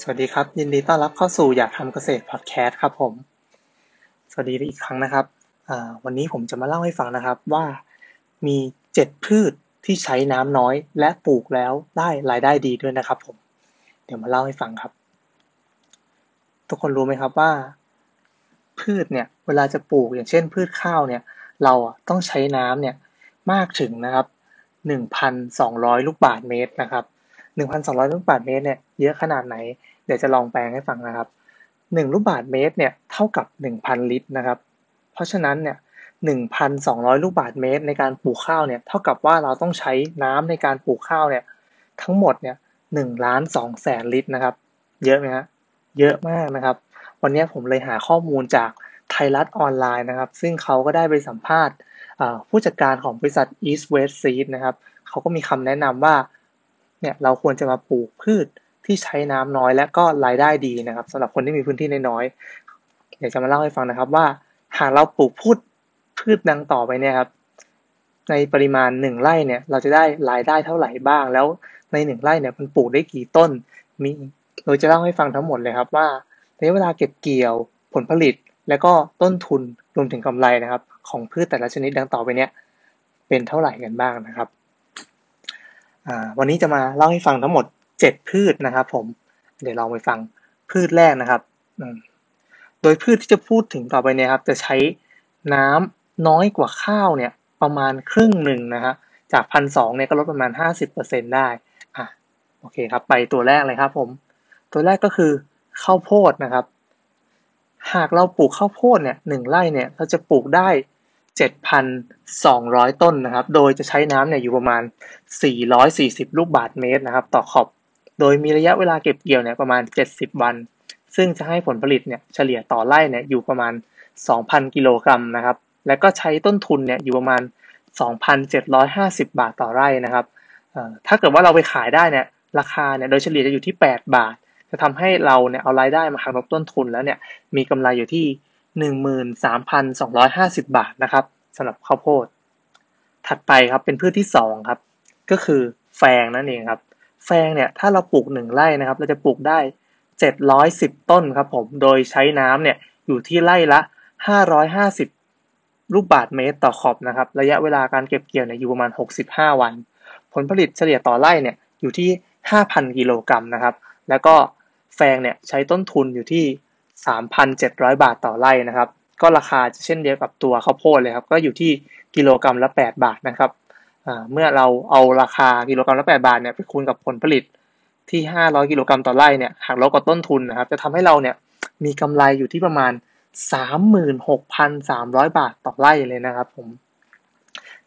สวัสดีครับ ยินดีต้อนรับเข้าสู่อยากทำเกษตรพอดแคสต์ครับผม สวัสดีอีกครั้งนะครับ วันนี้ผมจะมาเล่าให้ฟังนะครับว่ามีเจ็ดพืชที่ใช้น้ำน้อย และปลูกแล้วได้รายได้ดีด้วยนะครับผม เดี๋ยวมาเล่าให้ฟังครับ ทุกคนรู้ไหมครับว่า พืชเนี่ยเวลาจะปลูกอย่างเช่นพืชข้าวเนี่ย เราต้องใช้น้ำเนี่ยมากถึงนะครับ 1,200ลูกบาศก์เมตรนะครับ1,200ลูกบาศก์เมตรเนี่ยเยอะขนาดไหน เดี๋ยวจะลองแปลงให้ฟังนะครับ1ลูกบาศก์เมตรเนี่ยเท่ากับ1,000ลิตรนะครับ เพราะฉะนั้นเนี่ย1,200ลูกบาศก์เมตร ในการปลูกข้าวเนี่ยเท่ากับว่าเราต้องใช้น้ำในการปลูกข้าวเนี่ยทั้งหมดเนี่ย1ล้าน2แสนลิตรนะครับ เยอะไหมฮะเยอะมากนะครับ วันนี้ผมเลยหาข้อมูลจากไทยรัฐออนไลน์นะครับ ซึ่งเขาก็ได้ไปสัมภาษณ์ ผู้จัดการของบริษัท East West Seed นะครับเขาก็มีคำแนะนำว่าเนี่ยเราควรจะมาปลูกพืชที่ใช้น้ำน้อยและก็รายได้ดีนะครับสำหรับคนที่มีพื้นที่น้อยๆเดี๋ยวจะมาเล่าให้ฟังนะครับว่าหากเราปลูกพืชพืชดังต่อไปเนี่ยครับในปริมาณหนึ่งไร่เนี่ยเราจะได้รายได้เท่าไหร่บ้าง แล้วในหนึ่งไร่เนี่ยมันปลูกได้กี่ต้นมีเราจะเล่าให้ฟังทั้งหมดเลยครับว่าในเวลาเก็บเกี่ยวผลผลิต และก็ต้นทุนรวมถึงกำไรนะครับ ของพืชแต่ละชนิดดังต่อไปเนี้ยเป็นเท่าไหร่กันบ้างนะครับวันนี้จะมาเล่าให้ฟังทั้งหมด 7 พืชนะครับ ผมเดี๋ยวลองไปฟังพืชแรกนะครับโดยพืชที่จะพูดถึงต่อไปเนี่ยครับ จะใช้น้ำน้อยกว่าข้าวเนี่ยประมาณครึ่งหนึ่งนะฮะจากพันสองเนี่ยก็ลดประมาณห้าสิบเปอร์เซ็นได้อะโอเคครับ ไปตัวแรกเลยครับ ผม ตัวแรกก็คือข้าวโพดนะครับ หากเราปลูกข้าวโพดเนี่ยหนึ่งไร่เนี่ยเราจะปลูกได้ 7,200 ต้นนะครับ โดยจะใช้น้ำเนี่ยอยู่ประมาณ 440 ลูกบาศก์เมตรนะครับ ต่อขอบ โดยมีระยะเวลาเก็บเกี่ยวเนี่ยประมาณ 70 วัน ซึ่งจะให้ผลผลิตเนี่ยเฉลี่ยต่อไร่เนี่ยอยู่ประมาณ 2,000 กิโลกรัมนะครับ และก็ใช้ต้นทุนเนี่ยอยู่ประมาณ 2,750 บาทต่อไร่นะครับถ้าเกิดว่าเราไปขายได้เนี่ยราคาเนี่ยโดยเฉลี่ยจะอยู่ที่ 8 บาท จะทำให้เราเนี่ยเอารายได้มาหักลบต้นทุนแล้วเนี่ยมีกำไรอยู่ที่ 13,250 บาทนะครับสำหรับข้าวโพด ถัดไปครับเป็นพืชที่2ครับก็คือแฟงนั่นเองครับ แฟงเนี่ยถ้าเราปลูกหนึ่งไร่นะครับ เราจะปลูกได้ 710 ต้นครับผมโดยใช้น้ำเนี่ยอยู่ที่ไร่ละ 550 ลูกบาทเมตรต่อขอบนะครับ ระยะเวลาการเก็บเกี่ยวเนี่ยอยู่ประมาณ 65 วัน ผลผลิตเฉลี่ยต่อไร่เนี่ยอยู่ที่ 5,000 กิโลกรัมนะครับ แล้วก็ แฟงเนี่ยใช้ต้นทุนอยู่ที่ 3,700 บาทต่อไร่นะครับ ก็ราคาจะเช่นเดียวกับตัวข้าวโพดเลยครับ ก็อยู่ที่กิโลกรัมละ 8 บาทนะครับเมื่อเราเอาราคากิโลกรัมละ 8 บาทเนี่ยไปคูณกับผลผลิตที่ 500 กิโลกรัมต่อไร่เนี่ยหักลบกับต้นทุนนะครับ จะทำให้เราเนี่ยมีกำไรอยู่ที่ประมาณ 36,300 บาทต่อไร่เลยนะครับผม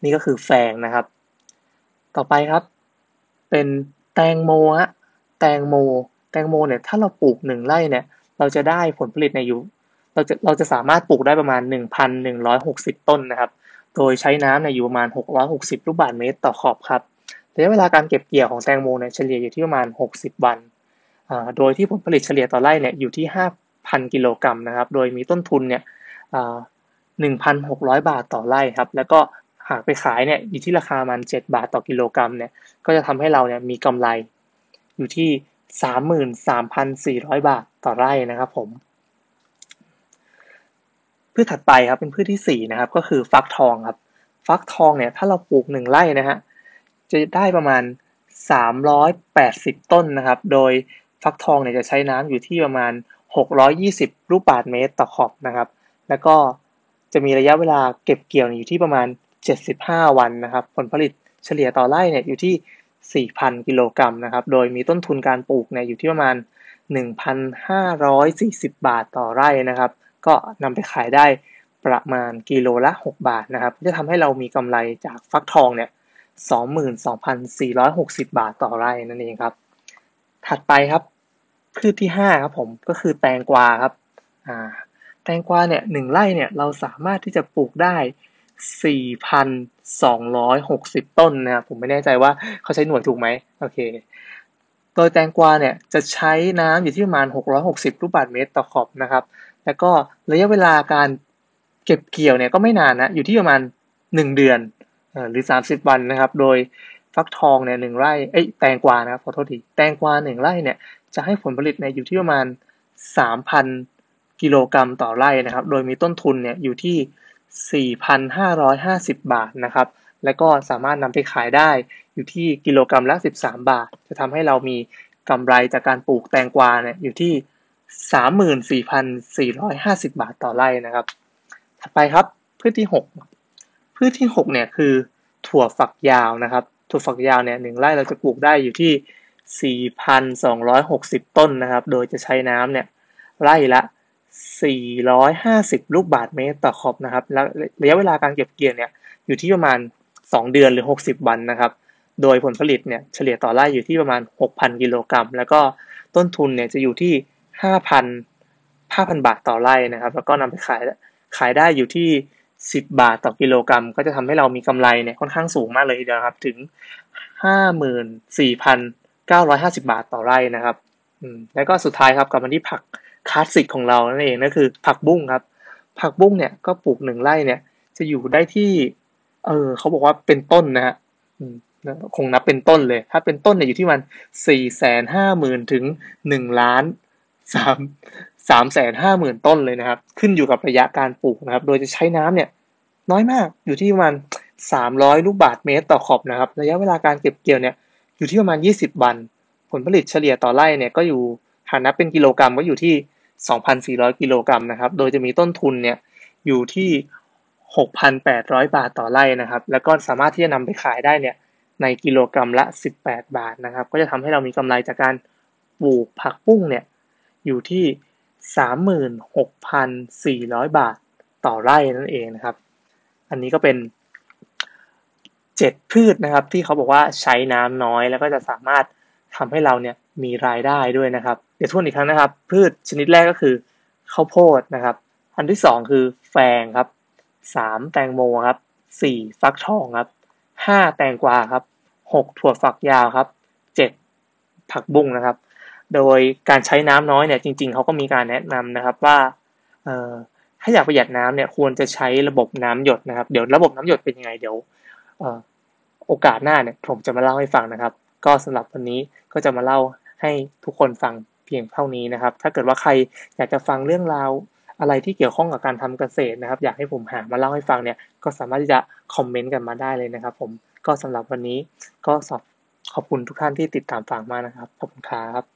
นี่ก็คือแฟงนะครับ ต่อไปครับ เป็นแตงโมฮะแตงโม ตงโมเนี่ยถ้าเราปลูกหนึ่งไร่เนี่ย เราจะได้ผลผลิตในอยู่ เราจะเราจะสามารถปลูกได้ประมาณ 1,160 ต้นนะครับ โดยใช้น้ำในอยู่ประมาณ 660 ลูกบาศก์เมตรต่อขอบครับระยะเวลาการเก็บเกี่ยวของแตงโมเนี่ยเฉลี่ยอยู่ที่ประมาณ 60 วัน โดยที่ผลผลิตเฉลี่ยต่อไร่เนี่ยอยู่ที่ 5,000 กิโลกรัมนะครับ โดยมีต้นทุนเนี่ย1,600 บาทต่อไร่ครับ แล้วก็หากไปขายเนี่ยอยู่ที่ราคามัน 7 บาทต่อกิโลกรัมเนี่ย ก็จะทำให้เราเนี่ยมีกำไรอยู่ที่ 33,400 บาทต่อไร่นะครับผมพืชถัดไปครับเป็นพืชที่ 4 นะครับ ก็คือฟักทองครับ ฟักทองเนี่ยถ้าเราปลูกหนึ่งไร่นะฮะจะได้ประมาณ 380 ต้นนะครับ โดยฟักทองเนี่ยจะใช้น้ำอยู่ที่ประมาณ 620 ลูกบาศก์เมตรต่อขอบนะครับ แล้วก็จะมีระยะเวลาเก็บเกี่ยวอยู่ที่ประมาณ 75 วันนะครับ ผลผลิตเฉลี่ยต่อไร่เนี่ยอยู่ที่ 4,000 กิโลกรัมนะครับ โดยมีต้นทุนการปลูกเนี่ยอยู่ที่ประมาณ 1,540 บาทต่อไร่นะครับ ก็นำไปขายได้ประมาณกิโลละ 6 บาทนะครับ จะทำให้เรามีกำไรจากฟักทองเนี่ย 22,460 บาทต่อไร่นั่นเองครับ ถัดไปครับพืชที่5ครับผมก็คือแตงกวาครับ อ่า แตงกวาเนี่ยหนึ่งไร่เนี่ยเราสามารถที่จะปลูกได้ 4,260ต้นนะครับ ผมไม่แน่ใจว่าเขาใช้หน่วยถูกไหมโอเค โดยแตงกวาเนี่ยจะใช้น้ำอยู่ที่ประมาณ 660 ลูกบาศก์เมตรต่อขอบนะครับ แล้วก็ระยะเวลาการเก็บเกี่ยวเนี่ยก็ไม่นานนะ อยู่ที่ประมาณ 1 เดือนหรือ 30 วันนะครับ โดยฟักทองเนี่ยหนึ่งไร่ เอ้ยแตงกวานะครับขอโทษที แตงกวาหนึ่งไร่เนี่ยจะให้ผลผลิตเนี่ยอยู่ที่ประมาณสามพันกิโลกรัมต่อไร่นะครับ โดยมีต้นทุนเนี่ยอยู่ที่ 4,550 บาทนะครับ และก็สามารถนำไปขายได้อยู่ที่กิโลกรัมละ 13 บาท จะทำให้เรามีกำไรจากการปลูกแตงกวาเนี่ยอยู่ที่34,450 บาทต่อไร่นะครับ ถัดไปครับพืชที่ 6 พืชที่ 6 เนี่ยคือถั่วฝักยาวนะครับ ถั่วฝักยาวเนี่ยหนึ่งไร่เราจะปลูกได้อยู่ที่ 4,260 ต้นนะครับ โดยจะใช้น้ำเนี่ยไร่ละ 450 ลูกบาทเมตรต่อครบนะครับและระยะเวลาการเก็บเกี่ยวเนี่ยอยู่ที่ประมาณ 2 เดือนหรือ 60 วันนะครับ โดยผลผลิตเนี่ยเฉลี่ยต่อไร่อยู่ที่ประมาณ 6,000 กิโลกรัม แล้วก็ต้นทุนเนี่ยจะอยู่ที่ 5,000 5,000 บาทต่อไร่นะครับ แล้วก็นำไปขายขายได้อยู่ที่ 10 บาทต่อกิโลกรัม ก็จะทำให้เรามีกำไรเนี่ยค่อนข้างสูงมากเลยทีเดียวครับถึง 54,950 บาทต่อไร่นะครับแล้วก็สุดท้ายครับกลับมาที่ผัก คลาสสิกของเรานั่นเองนั่นคือผักบุ้งครับ ผักบุ้งเนี่ยก็ปลูกหนึ่งไร่เนี่ย จะอยู่ได้ที่ เออเขาบอกว่าเป็นต้นนะฮะคงนับเป็นต้นเลย ถ้าเป็นต้นเนี่ยอยู่ที่มันสี่แสนห้าหมื่นถึงหนึ่งล้านสามสามแสนห้าหมื่นต้นเลยนะครับ ขึ้นอยู่กับระยะการปลูกนะครับ โดยจะใช้น้ำเนี่ย น้อยมากอยู่ที่ประมาณสามร้อยลูกบาทเมตรต่อขอบนะครับ ระยะเวลาการเก็บเกี่ยวเนี่ย อยู่ที่ประมาณยี่สิบวัน ผลผลิตเฉลี่ยต่อไร่เนี่ยก็อยู่หากนับเป็นกิโลกรัมก็อยู่ที่ 2,400 กิโลกรัมนะครับ โดยจะมีต้นทุนเนี่ยอยู่ที่ 6,800 บาทต่อไร่นะครับ แล้วก็สามารถที่จะนำไปขายได้เนี่ยในกิโลกรัมละ 18 บาทนะครับ ก็จะทำให้เรามีกำไรจากการปลูกผักปุ้งเนี่ยอยู่ที่ 36,400 บาทต่อไร่นั่นเองนะครับ อันนี้ก็เป็นเจ็ดพืชนะครับที่เขาบอกว่าใช้น้ำน้อยแล้วก็จะสามารถทำให้เราเนี่ยมีรายได้ด้วยนะครับ เดี๋ยวทวนอีกครั้งนะครับ พืชชนิดแรกก็คือข้าวโพดนะครับ อันที่สองคือแฟงครับสามแตงโมครับสี่ฟักทองครับห้าแตงกวาครับหกถั่วฝักยาวครับเจ็ดผักบุ้งนะครับ โดยการใช้น้ำน้อยเนี่ยจริง ๆเขาก็มีการแนะนำนะครับว่าเอ่อถ้าอยากประหยัดน้ำเนี่ยควรจะใช้ระบบน้ำหยดนะครับ เดี๋ยวระบบน้ำหยดเป็นยังไงเดี๋ยวโอกาสหน้าเนี่ยผมจะมาเล่าให้ฟังนะครับ ก็สำหรับวันนี้ก็จะมาเล่าให้ทุกคนฟัง เพียงเท่านี้นะครับ ถ้าเกิดว่าใครอยากจะฟังเรื่องราวอะไรที่เกี่ยวข้องกับการทำเกษตรนะครับ อยากให้ผมหามาเล่าให้ฟังเนี่ยก็สามารถที่จะคอมเมนต์กันมาได้เลยนะครับ ผมก็สำหรับวันนี้ก็ขอบคุณทุกท่านที่ติดตามฟังมานะครับขอบคุณครับ